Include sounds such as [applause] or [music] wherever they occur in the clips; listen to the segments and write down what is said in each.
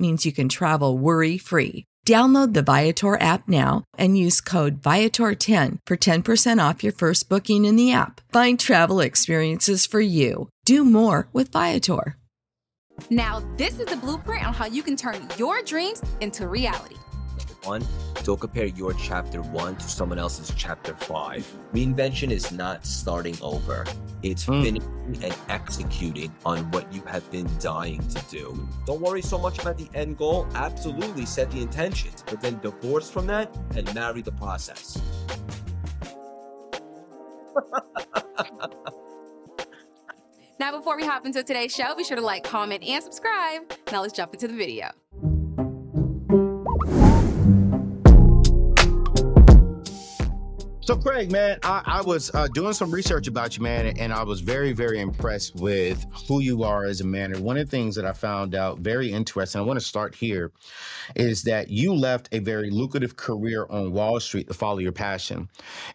means you can travel worry free. Download the Viator app now and use code Viator10 for 10% off your first booking in the app. Find travel experiences for you. Do more with Viator. Now, this is the blueprint on how you can turn your dreams into reality one, don't compare your chapter one to someone else's chapter five. Reinvention is not starting over, it's mm. finishing and executing on what you have been dying to do. Don't worry so much about the end goal. Absolutely set the intentions, but then divorce from that and marry the process. [laughs] now, before we hop into today's show, be sure to like, comment, and subscribe. Now, let's jump into the video. So, Craig, man, I, I was uh, doing some research about you, man, and I was very, very impressed with who you are as a man. And one of the things that I found out very interesting, I want to start here, is that you left a very lucrative career on Wall Street to follow your passion.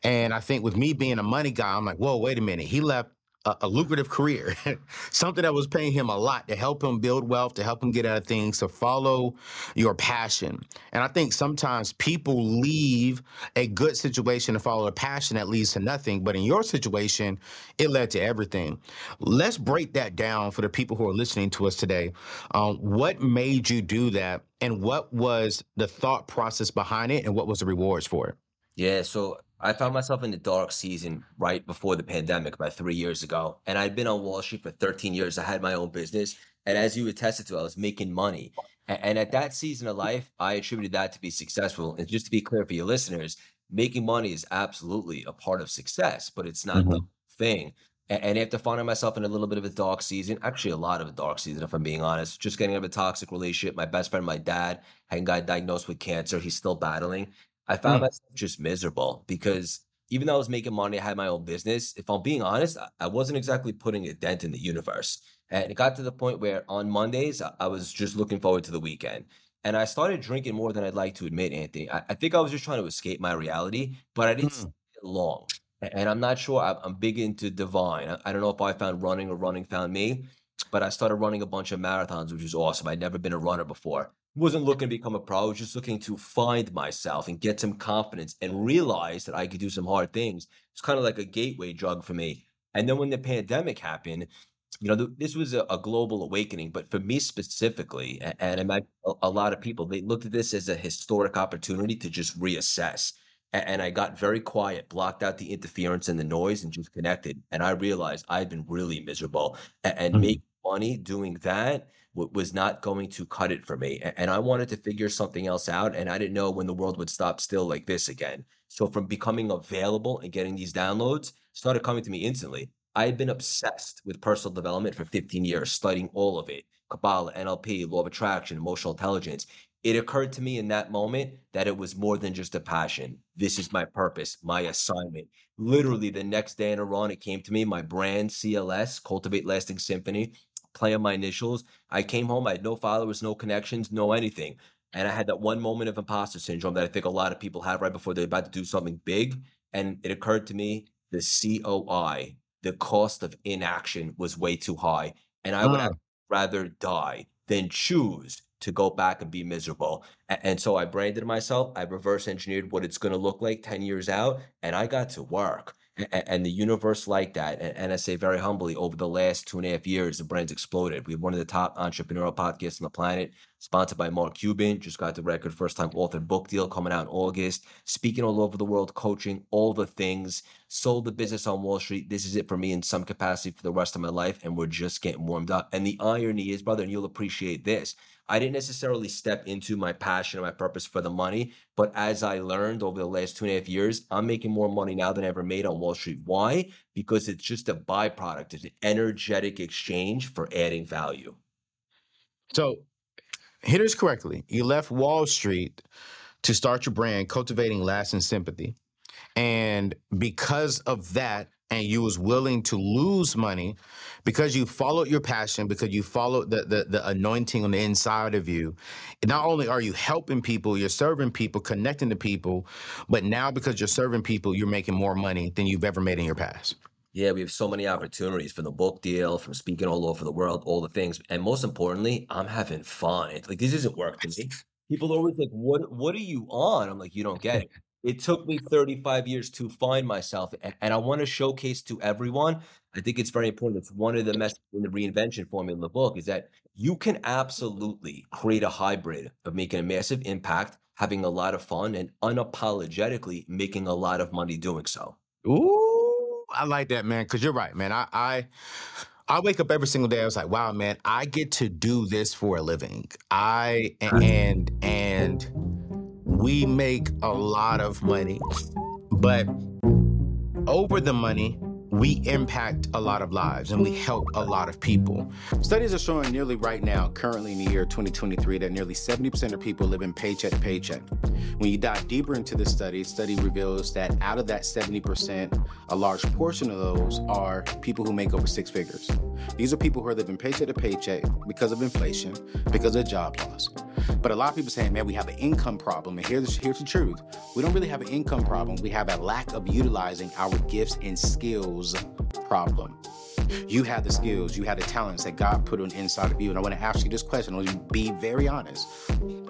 And I think with me being a money guy, I'm like, whoa, wait a minute. He left a, a lucrative career, [laughs] something that was paying him a lot to help him build wealth, to help him get out of things, to follow your passion. And I think sometimes people leave a good situation to follow a passion that leads to nothing. But in your situation, it led to everything. Let's break that down for the people who are listening to us today. Um, what made you do that? And what was the thought process behind it? And what was the rewards for it? Yeah, so I found myself in the dark season right before the pandemic, about three years ago. And I'd been on Wall Street for 13 years. I had my own business. And as you attested to, I was making money. And at that season of life, I attributed that to be successful. And just to be clear for your listeners, making money is absolutely a part of success, but it's not mm-hmm. the thing. And after finding myself in a little bit of a dark season, actually a lot of a dark season, if I'm being honest, just getting out of a toxic relationship. My best friend, my dad, had got diagnosed with cancer. He's still battling. I found mm. myself just miserable because even though I was making money, I had my own business. If I'm being honest, I wasn't exactly putting a dent in the universe. And it got to the point where on Mondays, I was just looking forward to the weekend. And I started drinking more than I'd like to admit, Anthony. I, I think I was just trying to escape my reality, but I didn't mm. stay long. And I'm not sure. I'm big into divine. I don't know if I found running or running found me, but I started running a bunch of marathons, which was awesome. I'd never been a runner before wasn't looking to become a pro. I was just looking to find myself and get some confidence and realize that I could do some hard things. It's kind of like a gateway drug for me. And then when the pandemic happened, you know, this was a, a global awakening, but for me specifically, and imagine a lot of people, they looked at this as a historic opportunity to just reassess. And I got very quiet, blocked out the interference and the noise, and just connected. And I realized I'd been really miserable and, mm-hmm. make money doing that was not going to cut it for me. And I wanted to figure something else out. And I didn't know when the world would stop still like this again. So from becoming available and getting these downloads started coming to me instantly. I had been obsessed with personal development for 15 years, studying all of it Kabbalah, NLP, law of attraction, emotional intelligence. It occurred to me in that moment that it was more than just a passion. This is my purpose, my assignment. Literally, the next day in Iran, it came to me my brand, CLS, Cultivate Lasting Symphony play on my initials. I came home, I had no followers, no connections, no anything. And I had that one moment of imposter syndrome that I think a lot of people have right before they're about to do something big. And it occurred to me the COI, the cost of inaction was way too high. And I would have rather die than choose to go back and be miserable. And so I branded myself. I reverse engineered what it's going to look like 10 years out. And I got to work and the universe like that. And I say very humbly, over the last two and a half years, the brand's exploded. We have one of the top entrepreneurial podcasts on the planet. Sponsored by Mark Cuban. Just got the record first time author book deal coming out in August. Speaking all over the world, coaching, all the things. Sold the business on Wall Street. This is it for me in some capacity for the rest of my life. And we're just getting warmed up. And the irony is, brother, and you'll appreciate this. I didn't necessarily step into my passion and my purpose for the money, but as I learned over the last two and a half years, I'm making more money now than I ever made on Wall Street. Why? Because it's just a byproduct, it's an energetic exchange for adding value. So, hit us correctly. You left Wall Street to start your brand, cultivating lasting sympathy. And because of that, and you was willing to lose money because you followed your passion because you followed the, the the anointing on the inside of you not only are you helping people you're serving people connecting to people but now because you're serving people you're making more money than you've ever made in your past yeah, we have so many opportunities from the book deal, from speaking all over the world, all the things. And most importantly, I'm having fun. Like this isn't work to me. People are always like, what what are you on? I'm like, you don't get it. [laughs] It took me 35 years to find myself. And, and I want to showcase to everyone. I think it's very important. It's one of the messages in the reinvention formula in the book is that you can absolutely create a hybrid of making a massive impact, having a lot of fun, and unapologetically making a lot of money doing so. Ooh, I like that, man. Cause you're right, man. I I I wake up every single day. I was like, wow, man, I get to do this for a living. I and and we make a lot of money, but over the money, we impact a lot of lives and we help a lot of people. Studies are showing nearly right now, currently in the year 2023, that nearly 70% of people live in paycheck to paycheck. When you dive deeper into the study, study reveals that out of that 70%, a large portion of those are people who make over six figures. These are people who are living paycheck to paycheck because of inflation, because of job loss. But a lot of people saying, man, we have an income problem. And here's, here's the truth. We don't really have an income problem. We have a lack of utilizing our gifts and skills problem. You have the skills, you have the talents that God put on inside of you. And I want to ask you this question. You be very honest.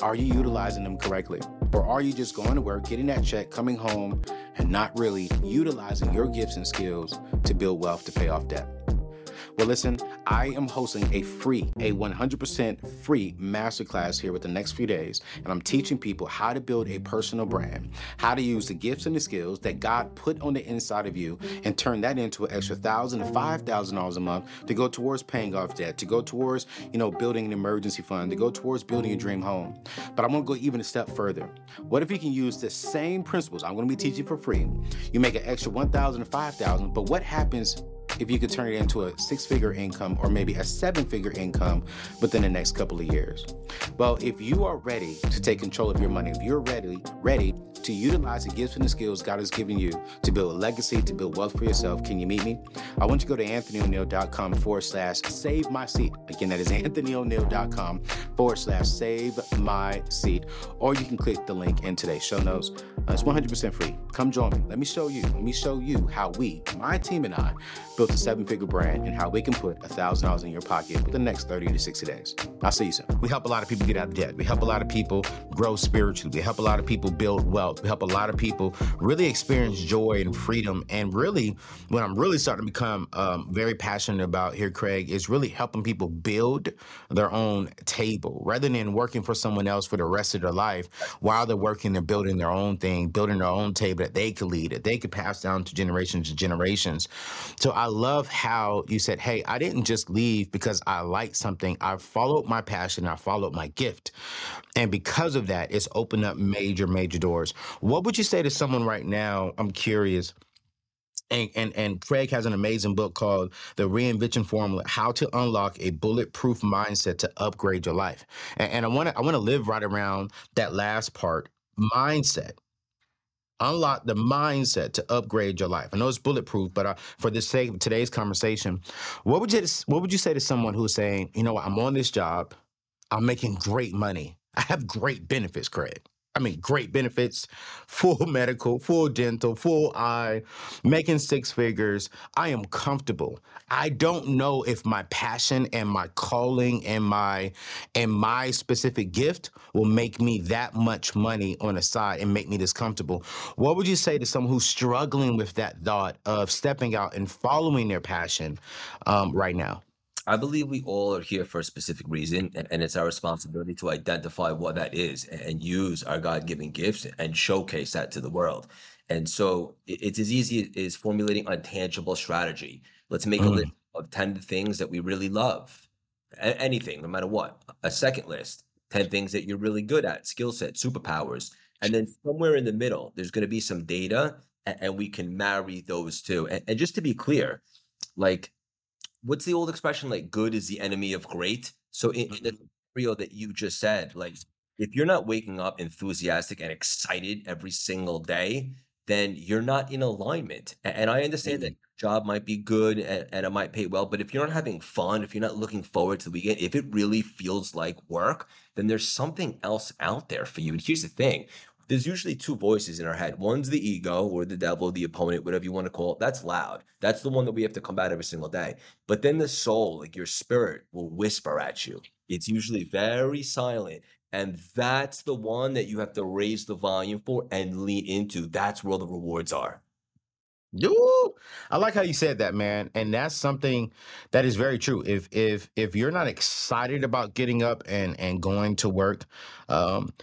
Are you utilizing them correctly? Or are you just going to work, getting that check, coming home, and not really utilizing your gifts and skills to build wealth to pay off debt? Well, listen, I am hosting a free, a 100% free masterclass here with the next few days, and I'm teaching people how to build a personal brand, how to use the gifts and the skills that God put on the inside of you and turn that into an extra thousand to five thousand dollars a month to go towards paying off debt, to go towards, you know, building an emergency fund, to go towards building a dream home. But I'm gonna go even a step further. What if you can use the same principles I'm gonna be teaching for free? You make an extra 1,000 to 5,000, but what happens if you could turn it into a six figure income or maybe a seven figure income within the next couple of years. Well, if you are ready to take control of your money, if you're ready, ready to utilize the gifts and the skills God has given you to build a legacy, to build wealth for yourself, can you meet me? I want you to go to anthonyoneal.com forward slash save my seat. Again, that is anthonyoneal.com forward slash save my seat. Or you can click the link in today's show notes. Uh, it's 100% free. Come join me. Let me show you. Let me show you how we, my team and I, built a seven figure brand and how we can put $1,000 in your pocket for the next 30 to 60 days. I'll see you soon. We help a lot of people get out of debt. We help a lot of people grow spiritually. We help a lot of people build wealth. We help a lot of people really experience joy and freedom. And really, what I'm really starting to become um, very passionate about here, Craig, is really helping people build their own table rather than working for someone else for the rest of their life while they're working, they're building their own thing building their own table that they could lead, that they could pass down to generations and generations. So I love how you said, Hey, I didn't just leave because I liked something. I followed my passion, I followed my gift. And because of that, it's opened up major, major doors. What would you say to someone right now? I'm curious. And, and, and Craig has an amazing book called The Reinvention Formula: How to Unlock a Bulletproof Mindset to Upgrade Your Life. And, and I want to I want to live right around that last part, mindset unlock the mindset to upgrade your life. I know it's bulletproof, but uh, for the sake of today's conversation, what would you what would you say to someone who's saying, you know what, I'm on this job, I'm making great money, I have great benefits, Craig. I mean, great benefits, [laughs] full medical, full dental, full eye, making six figures. I am comfortable. I don't know if my passion and my calling and my and my specific gift will make me that much money on the side and make me this comfortable. What would you say to someone who's struggling with that thought of stepping out and following their passion um, right now? I believe we all are here for a specific reason, a- and it's our responsibility to identify what that is a- and use our God-given gifts and showcase that to the world. And so it's as easy as formulating a tangible strategy. Let's make a Mm. list of 10 things that we really love. A- anything, no matter what. A second list, 10 things that you're really good at, skill set, superpowers. And then somewhere in the middle, there's going to be some data, a- and we can marry those two. And, and just to be clear, like what's the old expression like good is the enemy of great so in, in the Mhm. scenario that you just said like if you're not waking up enthusiastic and excited every single day then you're not in alignment. A- and i understand that job might be good and, and it might pay well but if you're not having fun if you're not looking forward to the weekend if it really feels like work then there's something else out there for you. And here's the thing there's usually two voices in our head. One's the ego or the devil, the opponent, whatever you want to call it. That's loud. That's the one that we have to combat every single day. But then the soul, like your spirit, will whisper at you. It's usually very silent. And that's the one that you have to raise the volume for and lean into. That's where the rewards are. Yo, I like how you said that, man. And that's something that is very true. If if if you're not excited about getting up and and going to work, um,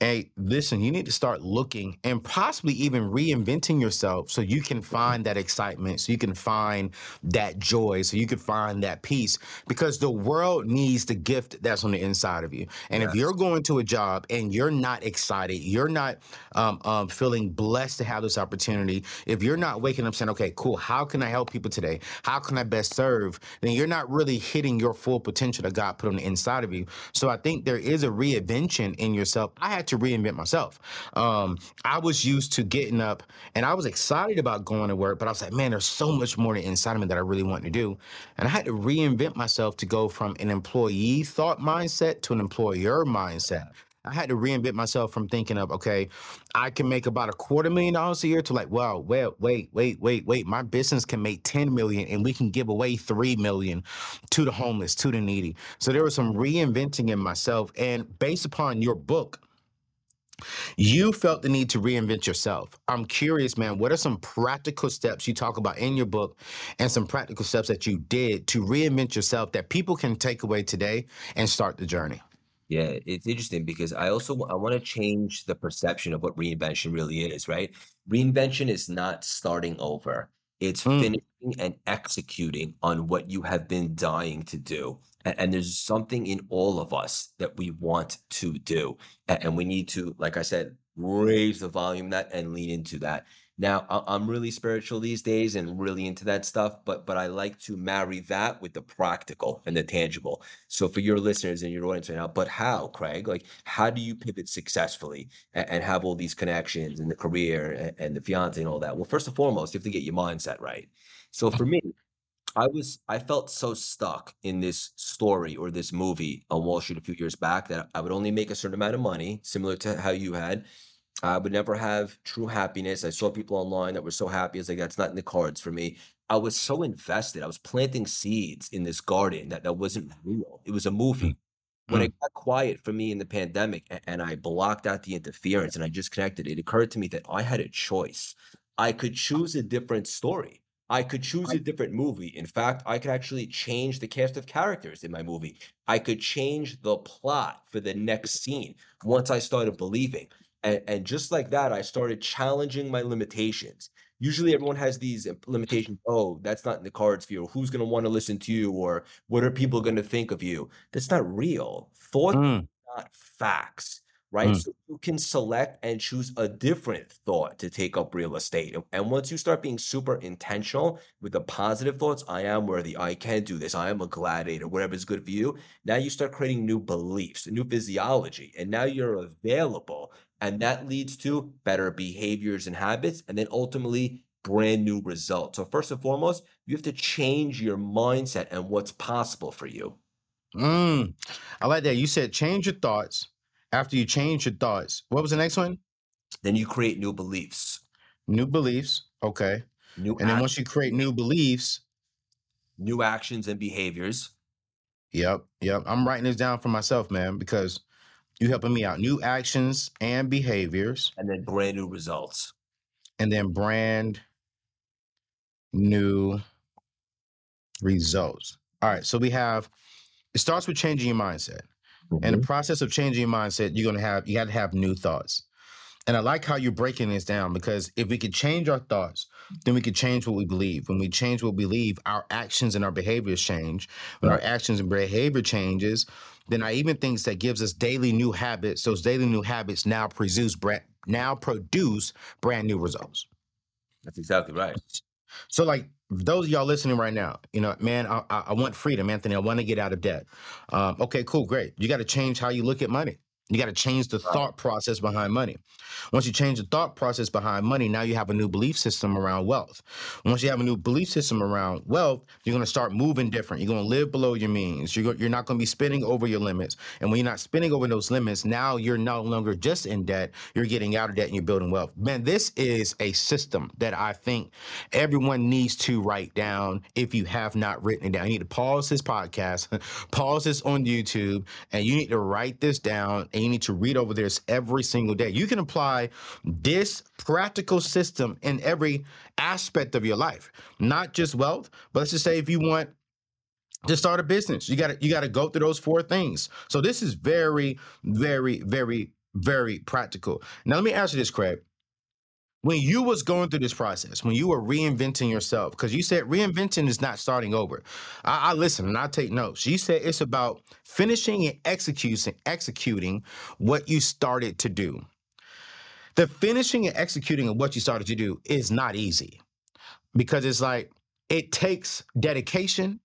Hey, listen, you need to start looking and possibly even reinventing yourself so you can find that excitement, so you can find that joy, so you can find that peace because the world needs the gift that's on the inside of you. And if Yes. you're going to a job and you're not excited, you're not um, um, feeling blessed to have this opportunity, if you're not waking up saying, okay, cool, how can I help people today? How can I best serve? Then you're not really hitting your full potential that God put on the inside of you. So I think there is a reinvention in yourself. I had to reinvent myself. Um, I was used to getting up and I was excited about going to work, but I was like, man, there's so much more inside of me that I really want to do. And I had to reinvent myself to go from an employee thought mindset to an employer mindset. I had to reinvent myself from thinking of, okay, I can make about a quarter million dollars a year to like, wow, well, wait, wait, wait, wait. My business can make 10 million and we can give away 3 million to the homeless, to the needy. So there was some reinventing in myself. And based upon your book, you felt the need to reinvent yourself. I'm curious, man, what are some practical steps you talk about in your book and some practical steps that you did to reinvent yourself that people can take away today and start the journey? Yeah, it's interesting because I also I want to change the perception of what reinvention really is, right? Reinvention is not starting over. It's Mm, finishing and executing on what you have been dying to do. And, there's something in all of us that we want to do. And we need to, like I said, raise the volume that and lean into that. Now, I'm really spiritual these days and really into that stuff, but but I like to marry that with the practical and the tangible. So for your listeners and your audience right now, but how, Craig? Like, how do you pivot successfully and, and have all these connections and the career and, and the fiance and all that? Well, first and foremost, you have to get your mindset right. So for me, I was I felt so stuck in this story or this movie on Wall Street a few years back that I would only make a certain amount of money, similar to how you had. I would never have true happiness. I saw people online that were so happy. It's like that's not in the cards for me. I was so invested. I was planting seeds in this garden that that wasn't real. It was a mm, movie. When mm, it got quiet for me in the pandemic a- and I blocked out the interference and I just connected, it occurred to me that I had a choice. I could choose a different story. I could choose a different movie. In fact, I could actually change the cast of characters in my movie. I could change the plot for the next scene once I started believing. And, and just like that, I started challenging my limitations. Usually, everyone has these limitations. Oh, that's not in the cards for you. Who's going to want to listen to you? Or what are people going to think of you? That's not real. Thought mm, not facts, right? mm. So you can select and choose a different thought to take up real estate. And- once you start being super intentional with the positive thoughts, I am worthy, I can do this, I am a gladiator, whatever is good for you, now you start creating new beliefs, a new physiology, and now you're available. And that leads to better behaviors and habits, and then ultimately brand new results. So, first and foremost, you have to change your mindset and what's possible for you. Mm. I like that. You said change your thoughts. After you change your thoughts, what was the next one? Then you create new beliefs, New beliefs. Okay. new And then once you create new beliefs, new actions and behaviors. yep, yep. I'm writing this down for myself, man, because you helping me out. New actions and behaviors, and then brand new results. and then brand new results. All right. So we have it starts with changing your mindset. In Mm-hmm. the process of changing your mindset, you're gonna have you got to have new thoughts. And I like how you're breaking this down because if we could change our thoughts, then we could change what we believe. When we change what we believe, our actions and our behaviors change. When our actions and behavior changes, then I even things that gives us daily new habits. Those daily new habits now produce brand, now produce brand new results. That's exactly right. So, like those of y'all listening right now, you know, man, I, I I want freedom, Anthony. I want to get out of debt. Um, okay, cool, great. You got to change how you look at money. You got to change the thought process behind money. Once you change the thought process behind money, now you have a new belief system around wealth. Once you have a new belief system around wealth, you're going to start moving different. You're going to live below your means. You're, go- you're not going to be spending over your limits. And when you're not spending over those limits, now you're no longer just in debt. You're getting out of debt and you're building wealth. Man, this is a system that I think everyone needs to write down if you have not written it down. You need to pause this podcast, [laughs] pause this on YouTube, and you need to write this down and you need to read over this every single day. You can apply this practical system in every aspect of your life, not just wealth, but let's just say if you want to start a business, you got to you got to go through those four things. So this is very very very very practical. Now let me ask you this, Craig when you was going through this process, when you were reinventing yourself, because you said reinventing is not starting over. I, I listen and I take notes. You said it's about finishing and executing executing what you started to do. The finishing and executing of what you started to do is not easy because it's like it takes dedication.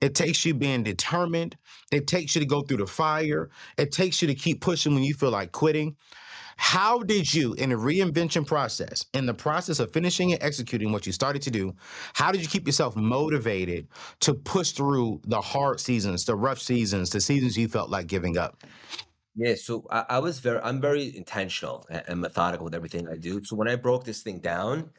It takes you being determined. It takes you to go through the fire. It takes you to keep pushing when you feel like quitting. How did you, in the reinvention process, in the process of finishing and executing what you started to do, how did you keep yourself motivated to push through the hard seasons, the rough seasons, the seasons you felt like giving up? Yeah, so I, I was very, I'm very intentional and methodical with everything I do. So when I broke this thing down,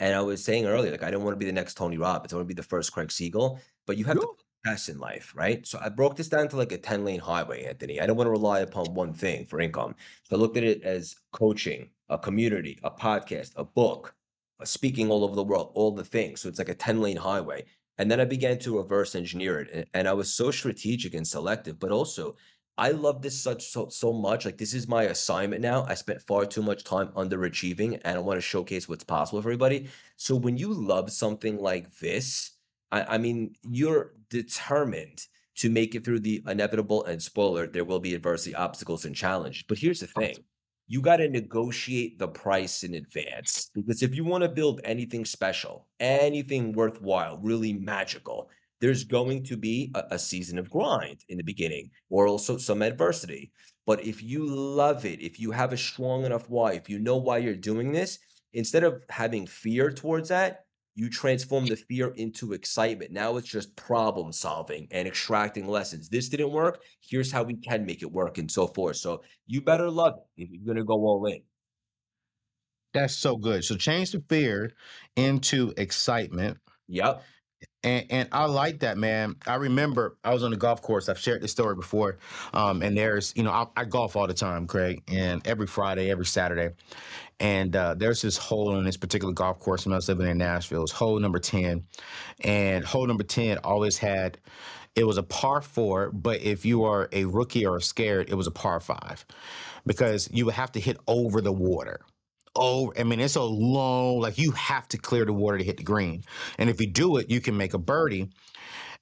and I was saying earlier, like I don't want to be the next Tony Robbins, I want to be the first Craig Siegel, but you have to pass in life, right? So I broke this down to like a 10 lane highway, Anthony. I don't want to rely upon one thing for income. So I looked at it as coaching, a community, a podcast, a book, a speaking all over the world, all the things. So it's like a 10 lane highway. And then I began to reverse engineer it. And, and I was so strategic and selective, but also I love this such so so much. Like this is my assignment now. I spent far too much time underachieving and I want to showcase what's possible for everybody. So when you love something like this, I, I mean, you're determined to make it through the inevitable and spoiler, there will be adversity, obstacles, and challenges. But here's the thing. You got to negotiate the price in advance because if you want to build anything special, anything worthwhile, really magical, there's going to be a, a season of grind in the beginning or also some adversity. But if you love it, if you have a strong enough why, if you know why you're doing this, instead of having fear towards that, you transform the fear into excitement. Now it's just problem solving and extracting lessons. This didn't work. Here's how we can make it work and so forth. So you better love it if you're going to go all in. That's so good. So change the fear into excitement. Yep. And, and I like that, man. I remember I was on the golf course. I've shared this story before. Um, and there's, you know, I, I golf all the time, Craig, and every Friday, every Saturday. And uh, there's this hole on this particular golf course when I was living in Nashville. It's hole number 10. And hole number 10 always had, it was a par four, but if you are a rookie or scared, it was a par five because you would have to hit over the water oh, I mean, it's a long, like you have to clear the water to hit the green. And if you do it, you can make a birdie.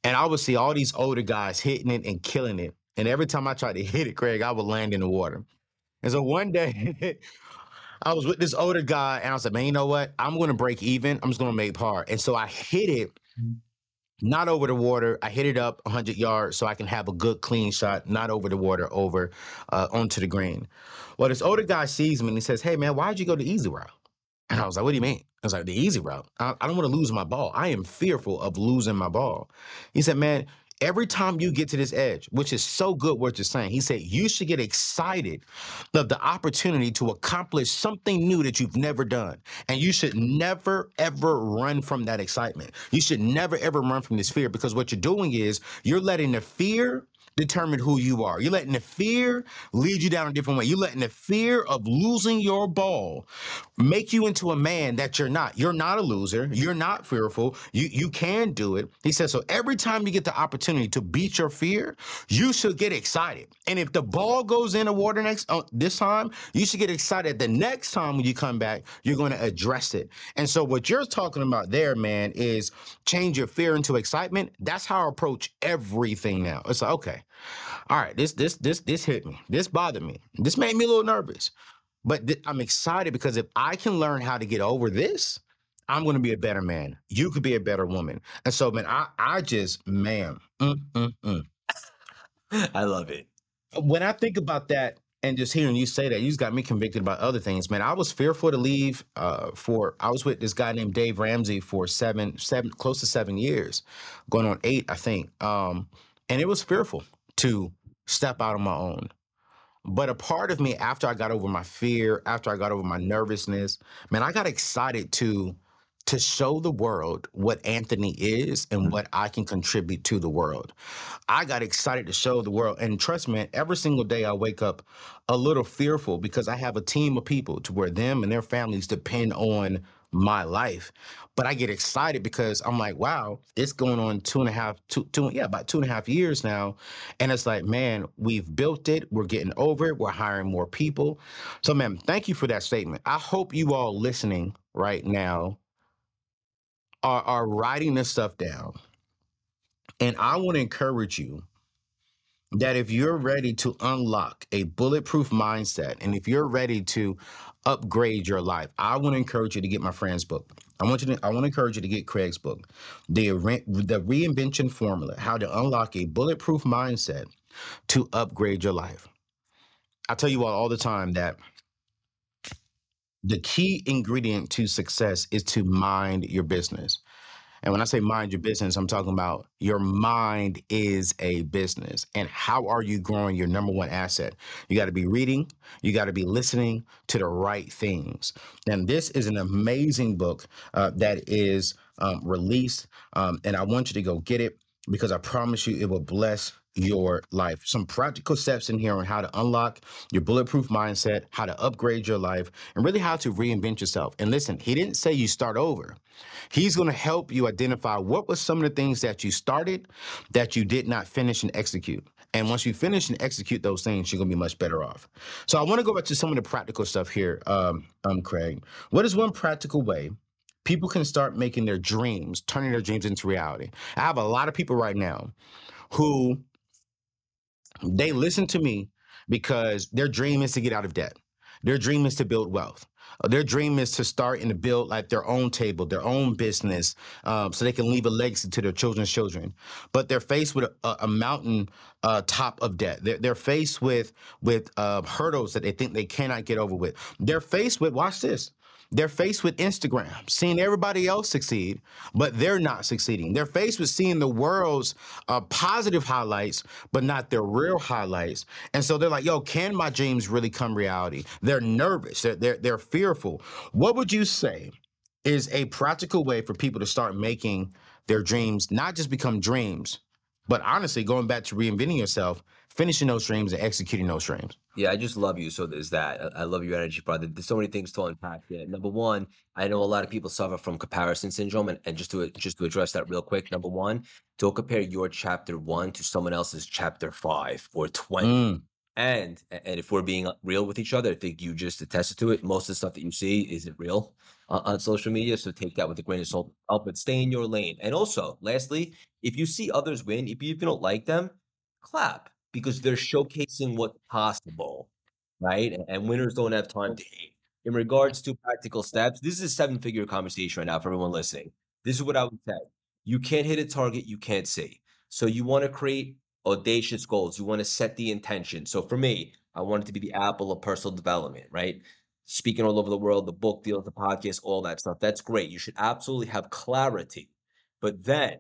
And I would see all these older guys hitting it and killing it. And every time I tried to hit it, Craig, I would land in the water. And so one day, [laughs] I was with this older guy, and I was like, man, you know what? I'm going to break even. I'm just going to make par. And so I hit it, mm-hmm. Not over the water. I hit it up 100 yards so I can have a good, clean shot, not over the water, over uh, onto the green. Well, this older guy sees me and he says, hey, man, why'd you go the easy route? And I was like, what do you mean? I was like, the easy route. I, I don't want to lose my ball. I am fearful of losing my ball. He said, man, every time you get to this edge, which is so good what you're saying, he said, you should get excited of the opportunity to accomplish something new that you've never done. And you should never, ever run from that excitement. You should never, ever run from this fear because what you're doing is you're letting the fear determine who you are. You're letting the fear lead you down a different way. You're letting the fear of losing your ball make you into a man that you're not. You're not a loser. You're not fearful. You you can do it. He says so every time you get the opportunity to beat your fear, you should get excited. And if the ball goes in the water next uh, this time, you should get excited. The next time when you come back, you're going to address it. And so what you're talking about there, man, is change your fear into excitement. That's how I approach everything now. It's like, okay, all right, this this this this hit me. This bothered me. This made me a little nervous. But th- I'm excited because if I can learn how to get over this, I'm going to be a better man. You could be a better woman. And so, man, I I just, man, mm, mm, mm. [laughs] I love it. when I think about that and just hearing you say that, you just got me convicted about other things, man. I was fearful to leave. Uh, for I was with this guy named Dave Ramsey for seven, seven, close to seven years, going on eight, I think. Um, and it was fearful to step out on my own. But a part of me, after I got over my fear, after I got over my nervousness, man, I got excited to to show the world what Anthony is and mm. what I can contribute to the world. I got excited to show the world. And trust me, every single day I wake up a little fearful because I have a team of people to where them and their families depend on my life. But I get excited because I'm like, wow, it's going on two and a half, two, two, yeah, about two and a half years now. And it's like, man, we've built it. We're getting over it. We're hiring more people. So, man, thank you for that statement. I hope you all listening right now are, are writing this stuff down. And I want to encourage you that if you're ready to unlock a bulletproof mindset and if you're ready to upgrade your life, I want to encourage you to get my friend's book. I want you to I want to encourage you to get Craig's book, The Re- The Reinvention Formula: How to Unlock a Bulletproof Mindset to Upgrade Your Life. I tell you all all the time that the key ingredient to success is to mind your business. And when I say mind your business, I'm talking about your mind is a business. And how are you growing your number one asset? You got to be reading, you got to be listening to the right things. And this is an amazing book uh, that is um, released. Um, and I want you to go get it because I promise you it will bless your life. Some practical steps in here on how to unlock your bulletproof mindset, how to upgrade your life, and really how to reinvent yourself. And listen, he didn't say you start over. He's going to help you identify what was some of the things that you started that you did not finish and execute. And once you finish and execute those things, you're going to be much better off. So I want to go back to some of the practical stuff here, um, um, Craig. What is one practical way people can start making their dreams, turning their dreams into reality? I have a lot of people right now who they listen to me because their dream is to get out of debt. Their dream is to build wealth. Uh, Their dream is to start and to build like their own table, their own business, um, so they can leave a legacy to their children's children. But they're faced with a, a mountain uh, top of debt. They're, they're faced with with uh, hurdles that they think they cannot get over with. They're faced with watch this. They're faced with Instagram, seeing everybody else succeed, but they're not succeeding. They're faced with seeing the world's uh, positive highlights, but not their real highlights. And so they're like, yo, can my dreams really come reality? They're nervous, they're, they're, they're fearful. What would you say is a practical way for people to start making their dreams not just become dreams, but honestly, going back to reinventing yourself, finishing those dreams and executing those dreams? Yeah, I just love you. So there's that. I love your energy, brother. There's so many things to unpack here. Number one, I know a lot of people suffer from comparison syndrome, and, and just to just to address that real quick. Number one, don't compare your chapter one to someone else's chapter five or twenty. Mm, And and if we're being real with each other, I think you just attested to it. Most of the stuff that you see isn't real on, on social media, so take that with a grain of salt. Uh, But stay in your lane. And also, lastly, if you see others win, if you don't like them, clap because they're showcasing what's possible, right? And, and winners don't have time to hate. In regards to practical steps, this is a seven-figure conversation right now for everyone listening. This is what I would say. You can't hit a target you can't see. So you want to create audacious goals. You want to set the intention. So for me, I want it to be the apple of personal development, right? Speaking all over the world, the book deals, the podcast, all that stuff. That's great. You should absolutely have clarity. But then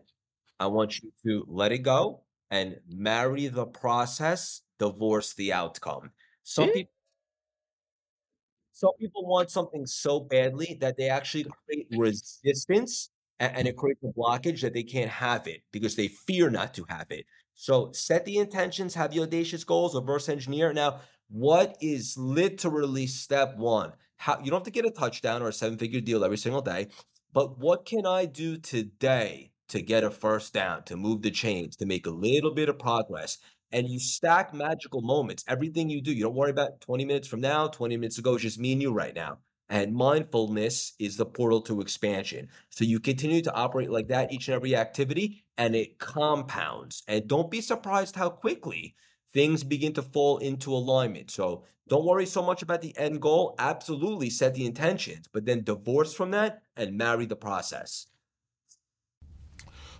I want you to let it go and marry the process, divorce the outcome. Some people some people want something so badly that they actually create resistance and, and it creates a blockage that they can't have it because they fear not to have it. So set the intentions, have the audacious goals, reverse engineer. Now, what is literally step one? How you don't have to get a touchdown or a seven figure deal every single day, but what can I do today to get a first down, to move the chains, to make a little bit of progress? And you stack magical moments. Everything you do, you don't worry about 20 minutes from now, 20 minutes ago, it's just me and you right now. And mindfulness is the portal to expansion. So you continue to operate like that each and every activity, and it compounds. And don't be surprised how quickly things begin to fall into alignment. So don't worry so much about the end goal. Absolutely set the intentions, but then divorce from that and marry the process.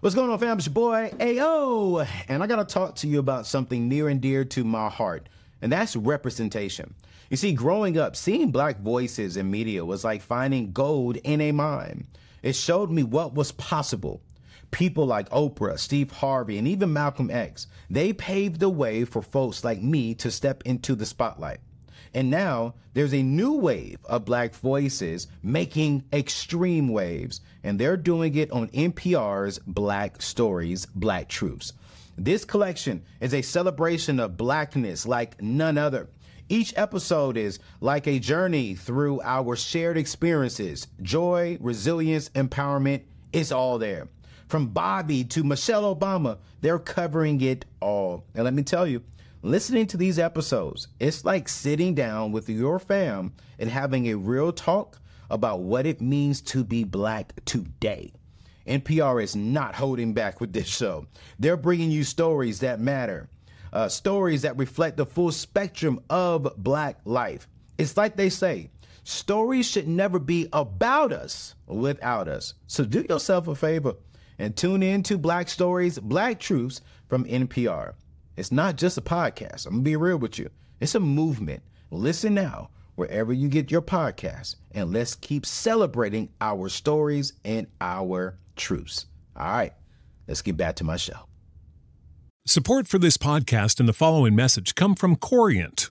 What's going on, fam? It's your boy AO, and I got to talk to you about something near and dear to my heart, and that's representation. You see, growing up, seeing black voices in media was like finding gold in a mine. It showed me what was possible. People like Oprah, Steve Harvey, and even Malcolm X, they paved the way for folks like me to step into the spotlight. And now there's a new wave of black voices making extreme waves, and they're doing it on NPR's Black Stories, Black Truths. This collection is a celebration of blackness like none other. Each episode is like a journey through our shared experiences. Joy, resilience, empowerment, it's all there. From Bobby to Michelle Obama, they're covering it all. And let me tell you, listening to these episodes, it's like sitting down with your fam and having a real talk about what it means to be black today. NPR is not holding back with this show. They're bringing you stories that matter uh, stories that reflect the full spectrum of Black life. It's like they say, stories should never be about us without us. So do yourself a favor and tune in to Black Stories, Black Truths from NPR. It's not just a podcast. I'm going to be real with you. It's a movement. Listen now, wherever you get your podcast, and let's keep celebrating our stories and our truths. All right, let's get back to my show. Support for this podcast and the following message come from Corient.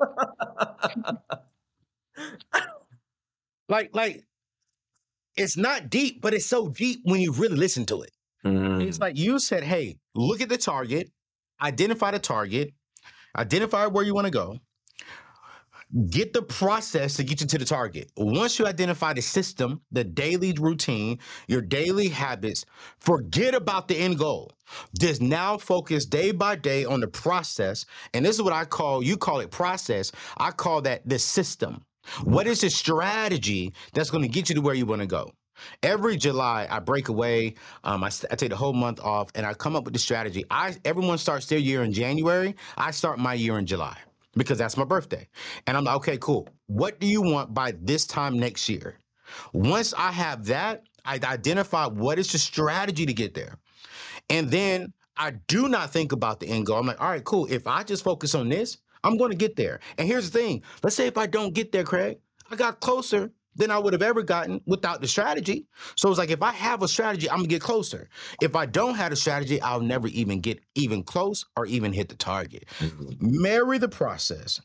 [laughs] like, like, it's not deep, but it's so deep when you really listen to it. It's Mm. like you said, hey, look at the target, identify the target, identify where you want to go, get the process to get you to the target. Once you identify the system, the daily routine, your daily habits, forget about the end goal. Just now focus day by day on the process. And this is what I call, you call it process. I call that the system. What is the strategy that's going to get you to where you want to go? Every July, I break away. Um, I, I take the whole month off, and I come up with the strategy. I everyone starts their year in January. I start my year in July because that's my birthday, and I'm like, okay, cool. What do you want by this time next year? Once I have that, I identify what is the strategy to get there, and then I do not think about the end goal. I'm like, all right, cool. If I just focus on this, I'm going to get there. And here's the thing: let's say if I don't get there, Craig, I got closer than I would have ever gotten without the strategy. So it's like if I have a strategy, I'm gonna get closer. If I don't have a strategy, I'll never even get even close or even hit the target. Mm-hmm. Marry the process,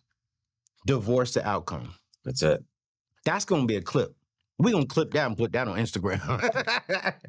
divorce the outcome. That's it. That's gonna be a clip. We're gonna clip that and put that on Instagram.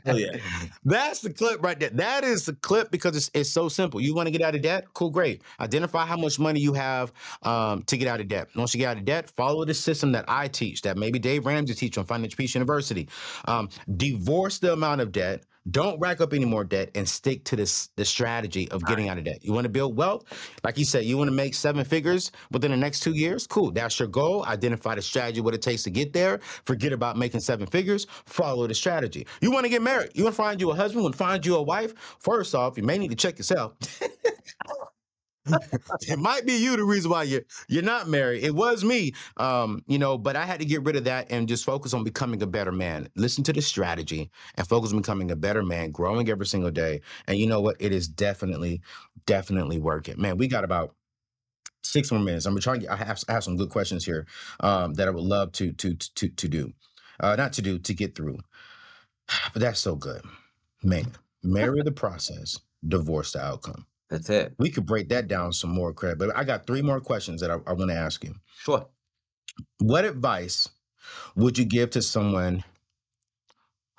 Hell [laughs] yeah. That's the clip right there. That is the clip because it's, it's so simple. You want to get out of debt? Cool, great. Identify how much money you have um, to get out of debt. Once you get out of debt, follow the system that I teach, that maybe Dave Ramsey teach on Financial Peace University. Um, divorce the amount of debt don't rack up any more debt and stick to this the strategy of getting out of debt. You want to build wealth, like you said, you want to make seven figures within the next two years. Cool, that's your goal. Identify the strategy, what it takes to get there. Forget about making seven figures. Follow the strategy. You want to get married. You want to find you a husband. You want to find you a wife. First off, you may need to check yourself. [laughs] [laughs] it might be you the reason why you're you're not married. It was me, um, you know, but I had to get rid of that and just focus on becoming a better man. Listen to the strategy and focus on becoming a better man, growing every single day. And you know what? It is definitely, definitely working. Man, we got about six more minutes. I'm trying to. Get, I have I have some good questions here um, that I would love to to to to do, uh, not to do to get through. [sighs] But that's so good, man. Marry the process, divorce the outcome. That's it. We could break that down some more, Craig. But I got three more questions that I, I want to ask you. Sure. What advice would you give to someone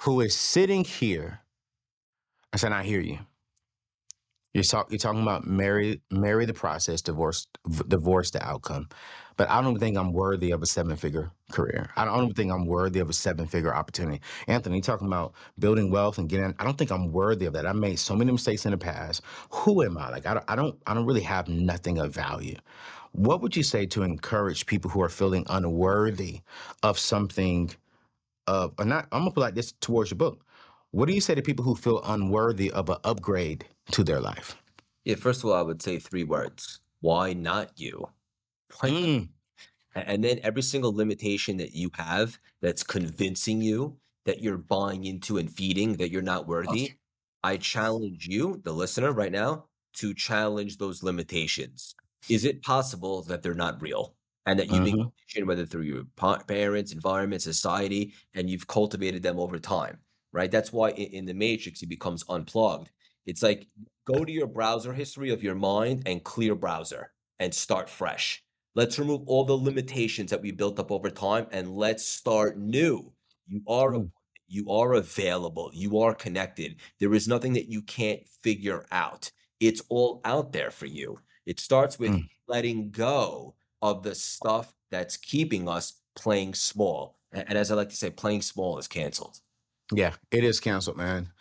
who is sitting here? I said, I hear you. You're, talk, you're talking about marry, marry the process, divorce, v- divorce the outcome. But I don't think I'm worthy of a seven figure career. I don't, think I'm worthy of a seven figure opportunity. Anthony, you're talking about building wealth and getting, I don't think I'm worthy of that. I made so many mistakes in the past. Who am I? Like, I don't, I don't, I don't really have nothing of value. What would you say to encourage people who are feeling unworthy of something of, or not, I'm gonna put like this towards your book. What do you say to people who feel unworthy of an upgrade to their life? Yeah, first of all, I would say three words. Why not you? Not Mm, And then every single limitation that you have that's convincing you that you're buying into and feeding that you're not worthy, I challenge you, the listener, right now, to challenge those limitations. Is it possible that they're not real? And that you've been Mhm. conditioned, whether through your pa- parents, environment, society, and you've cultivated them over time, right? That's why in, in the Matrix it becomes unplugged. It's like go to your browser history of your mind and clear browser and start fresh. Let's remove all the limitations that we built up over time and let's start new. You are Mm. you are available. You are connected. There is nothing that you can't figure out. It's all out there for you. It starts with Mm. letting go of the stuff that's keeping us playing small. And as I like to say, playing small is canceled. Yeah, it is canceled, man.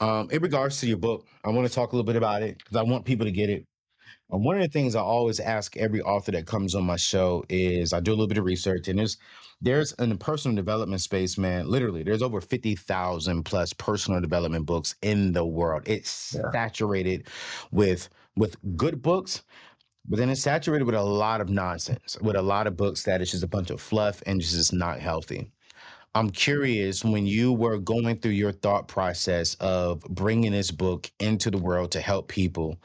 Um, in regards to your book, I want to talk a little bit about it because I want people to get it. And one of the things I always ask every author that comes on my show is I do a little bit of research, and there's there's in the personal development space, man. Literally, there's over fifty thousand plus personal development books in the world. It's Yeah. saturated with with good books, but then it's saturated with a lot of nonsense, with a lot of books that is just a bunch of fluff and just is not healthy. I'm curious when you were going through your thought process of bringing this book into the world to help people.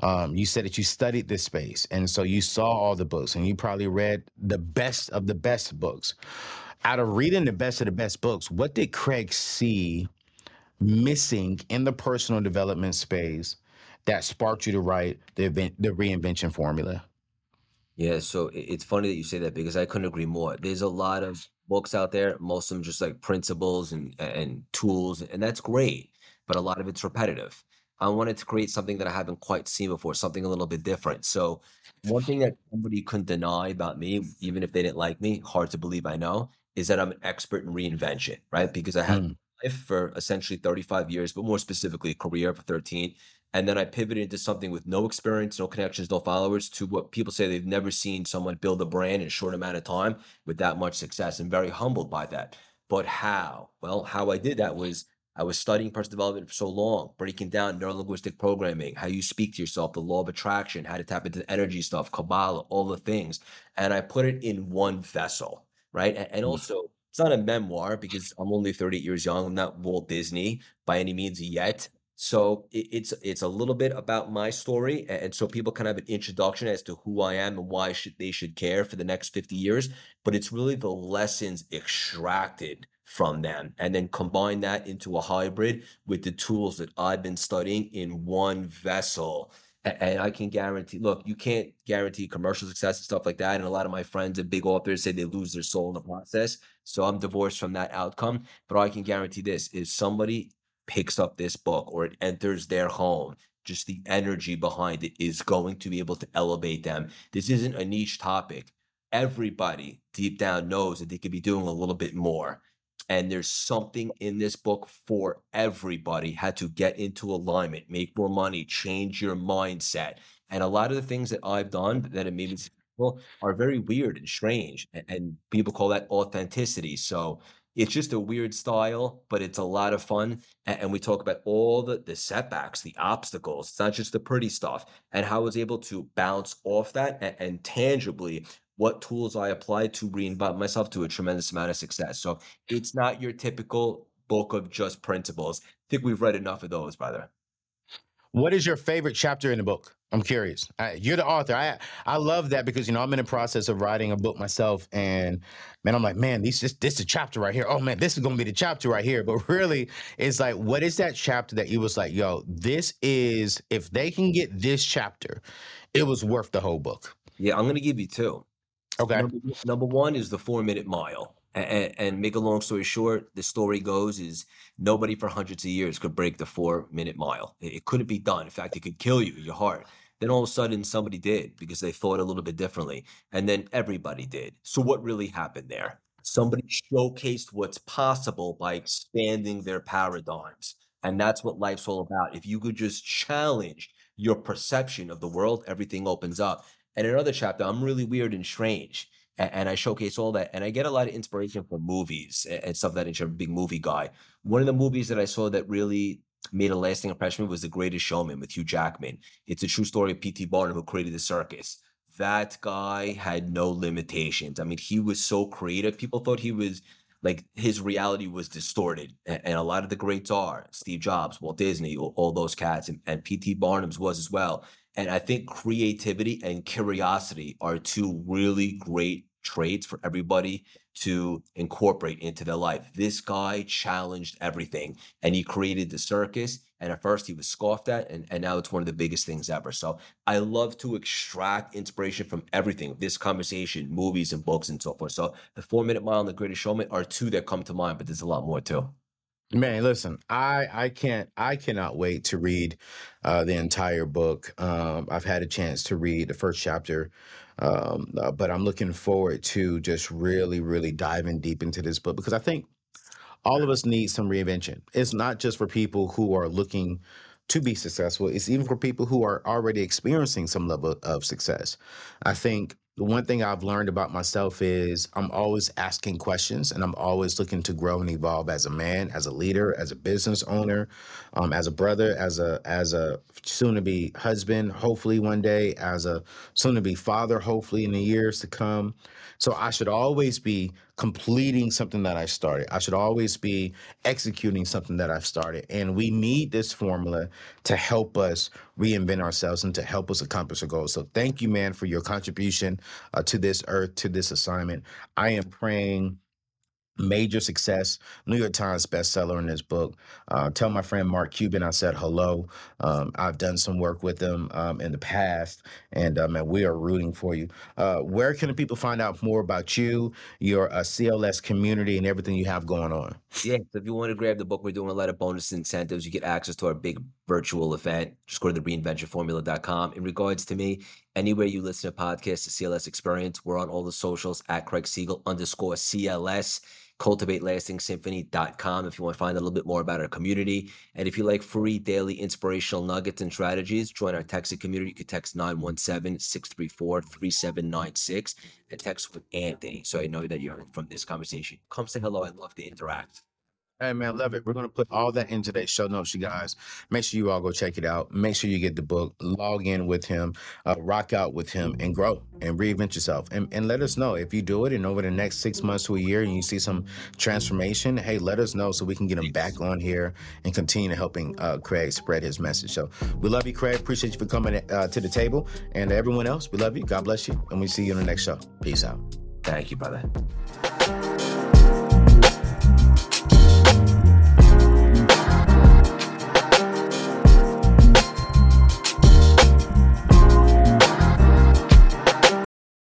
Um, you said that you studied this space, and so you saw all the books, and you probably read the best of the best books. Out of reading the best of the best books, what did Craig see missing in the personal development space that sparked you to write the event, the reinvention formula? Yeah, so it's funny that you say that because I couldn't agree more. There's a lot of books out there, most of them just like principles and and tools, and that's great, but a lot of it's repetitive. I wanted to create something that I haven't quite seen before, something a little bit different. So, one thing that somebody couldn't deny about me, even if they didn't like me, hard to believe I know, is that I'm an expert in reinvention, right? Because I had Mm. life for essentially 35 years, but more specifically, a career for 13. And then I pivoted into something with no experience, no connections, no followers to what people say they've never seen someone build a brand in a short amount of time with that much success and very humbled by that. But how? Well, how I did that was I was studying personal development for so long, breaking down neurolinguistic programming, how you speak to yourself, the law of attraction, how to tap into the energy stuff, Kabbalah, all the things. And I put it in one vessel, right? And Mm. also, it's not a memoir because I'm only 38 years young. I'm not Walt Disney by any means yet. So it's it's a little bit about my story, and so people kind of have an introduction as to who I am and why should they should care for the next 50 years. But it's really the lessons extracted from them, and then combine that into a hybrid with the tools that I've been studying in one vessel. And I can guarantee, look, you can't guarantee commercial success and stuff like that. And a lot of my friends and big authors say they lose their soul in the process. So I'm divorced from that outcome. But I can guarantee this is somebody picks up this book or it enters their home, just the energy behind it is going to be able to elevate them. This isn't a niche topic. Everybody deep down knows that they could be doing a little bit more. And there's something in this book for everybody how to get into alignment, make more money, change your mindset. And a lot of the things that I've done that have made me successful are very weird and strange. And, and people call that authenticity. So it's just a weird style, but it's a lot of fun. And, and we talk about all the, the setbacks, the obstacles. It's not just the pretty stuff, and how I was able to bounce off that and, and tangibly what tools I applied to reinvent myself to a tremendous amount of success. So it's not your typical book of just principles. I think we've read enough of those, brother. What is your favorite chapter in the book? I'm curious. I, you're the author. I I love that because you know I'm in the process of writing a book myself, and man, I'm like, man, this this this is a chapter right here. Oh man, this is gonna be the chapter right here. But really, it's like, what is that chapter that you was like, yo, this is if they can get this chapter, it was worth the whole book. Yeah, I'm gonna give you two. Okay. Number, number one is the four minute mile. And, and make a long story short, the story goes is nobody for hundreds of years could break the four minute mile. It, it couldn't be done. In fact, it could kill you, your heart. Then all of a sudden, somebody did because they thought a little bit differently. And then everybody did. So, what really happened there? Somebody showcased what's possible by expanding their paradigms. And that's what life's all about. If you could just challenge your perception of the world, everything opens up. And another chapter, I'm really weird and strange. And, I showcase all that. And I get a lot of inspiration from movies and, stuff that I'm a big movie guy. One of the movies that I saw that really made a lasting impression was The Greatest Showman with Hugh Jackman. It's a true story of P.T. Barnum who created the circus. That guy had no limitations. I mean, he was so creative. People thought he was like his reality was distorted. And, and a lot of the greats are Steve Jobs, Walt Disney, all, all those cats, and, and P.T. Barnum's was as well. And I think creativity and curiosity are two really great traits for everybody to incorporate into their life. This guy challenged everything and he created the circus. And at first he was scoffed at, and, and now it's one of the biggest things ever. So I love to extract inspiration from everything this conversation, movies, and books, and so forth. So the four minute mile and the greatest showman are two that come to mind, but there's a lot more too. Man, listen, I I can't I cannot wait to read uh, the entire book. Um, I've had a chance to read the first chapter, um, uh, but I'm looking forward to just really really diving deep into this book because I think all of us need some reinvention. It's not just for people who are looking to be successful. It's even for people who are already experiencing some level of success. I think the one thing I've learned about myself is I'm always asking questions and I'm always looking to grow and evolve as a man, as a leader, as a business owner, um, as a brother, as a as a soon to be husband, hopefully one day, as a soon to be father, hopefully in the years to come. So I should always be completing something that I started. I should always be executing something that I've started. And we need this formula to help us reinvent ourselves and to help us accomplish our goals. So thank you, man, for your contribution uh, to this earth, to this assignment. I am praying major success, New York Times bestseller in this book. Uh, tell my friend Mark Cuban I said hello. Um, I've done some work with him um, in the past, and um, and we are rooting for you. Uh, where can people find out more about you, your uh, CLS community, and everything you have going on? Yeah, so if you want to grab the book, we're doing a lot of bonus incentives. You get access to our big virtual event. Just go to the reinventionformula.com. In regards to me, anywhere you listen to podcasts, the CLS Experience, we're on all the socials at Craig Siegel underscore CLS cultivatelastingsymphony.com if you want to find a little bit more about our community. And if you like free daily inspirational nuggets and strategies, join our texting community. You can text 917 634 3796 and text with Anthony. So I know that you're from this conversation. Come say hello. I'd love to interact. Hey man, love it. We're gonna put all that in today's show notes, you guys. Make sure you all go check it out. Make sure you get the book, log in with him, uh, rock out with him, and grow and reinvent yourself. And, and let us know if you do it and over the next six months to a year and you see some transformation. Hey, let us know so we can get him back on here and continue helping uh, Craig spread his message. So we love you, Craig. Appreciate you for coming uh, to the table. And everyone else, we love you. God bless you. And we see you in the next show. Peace out. Thank you, brother.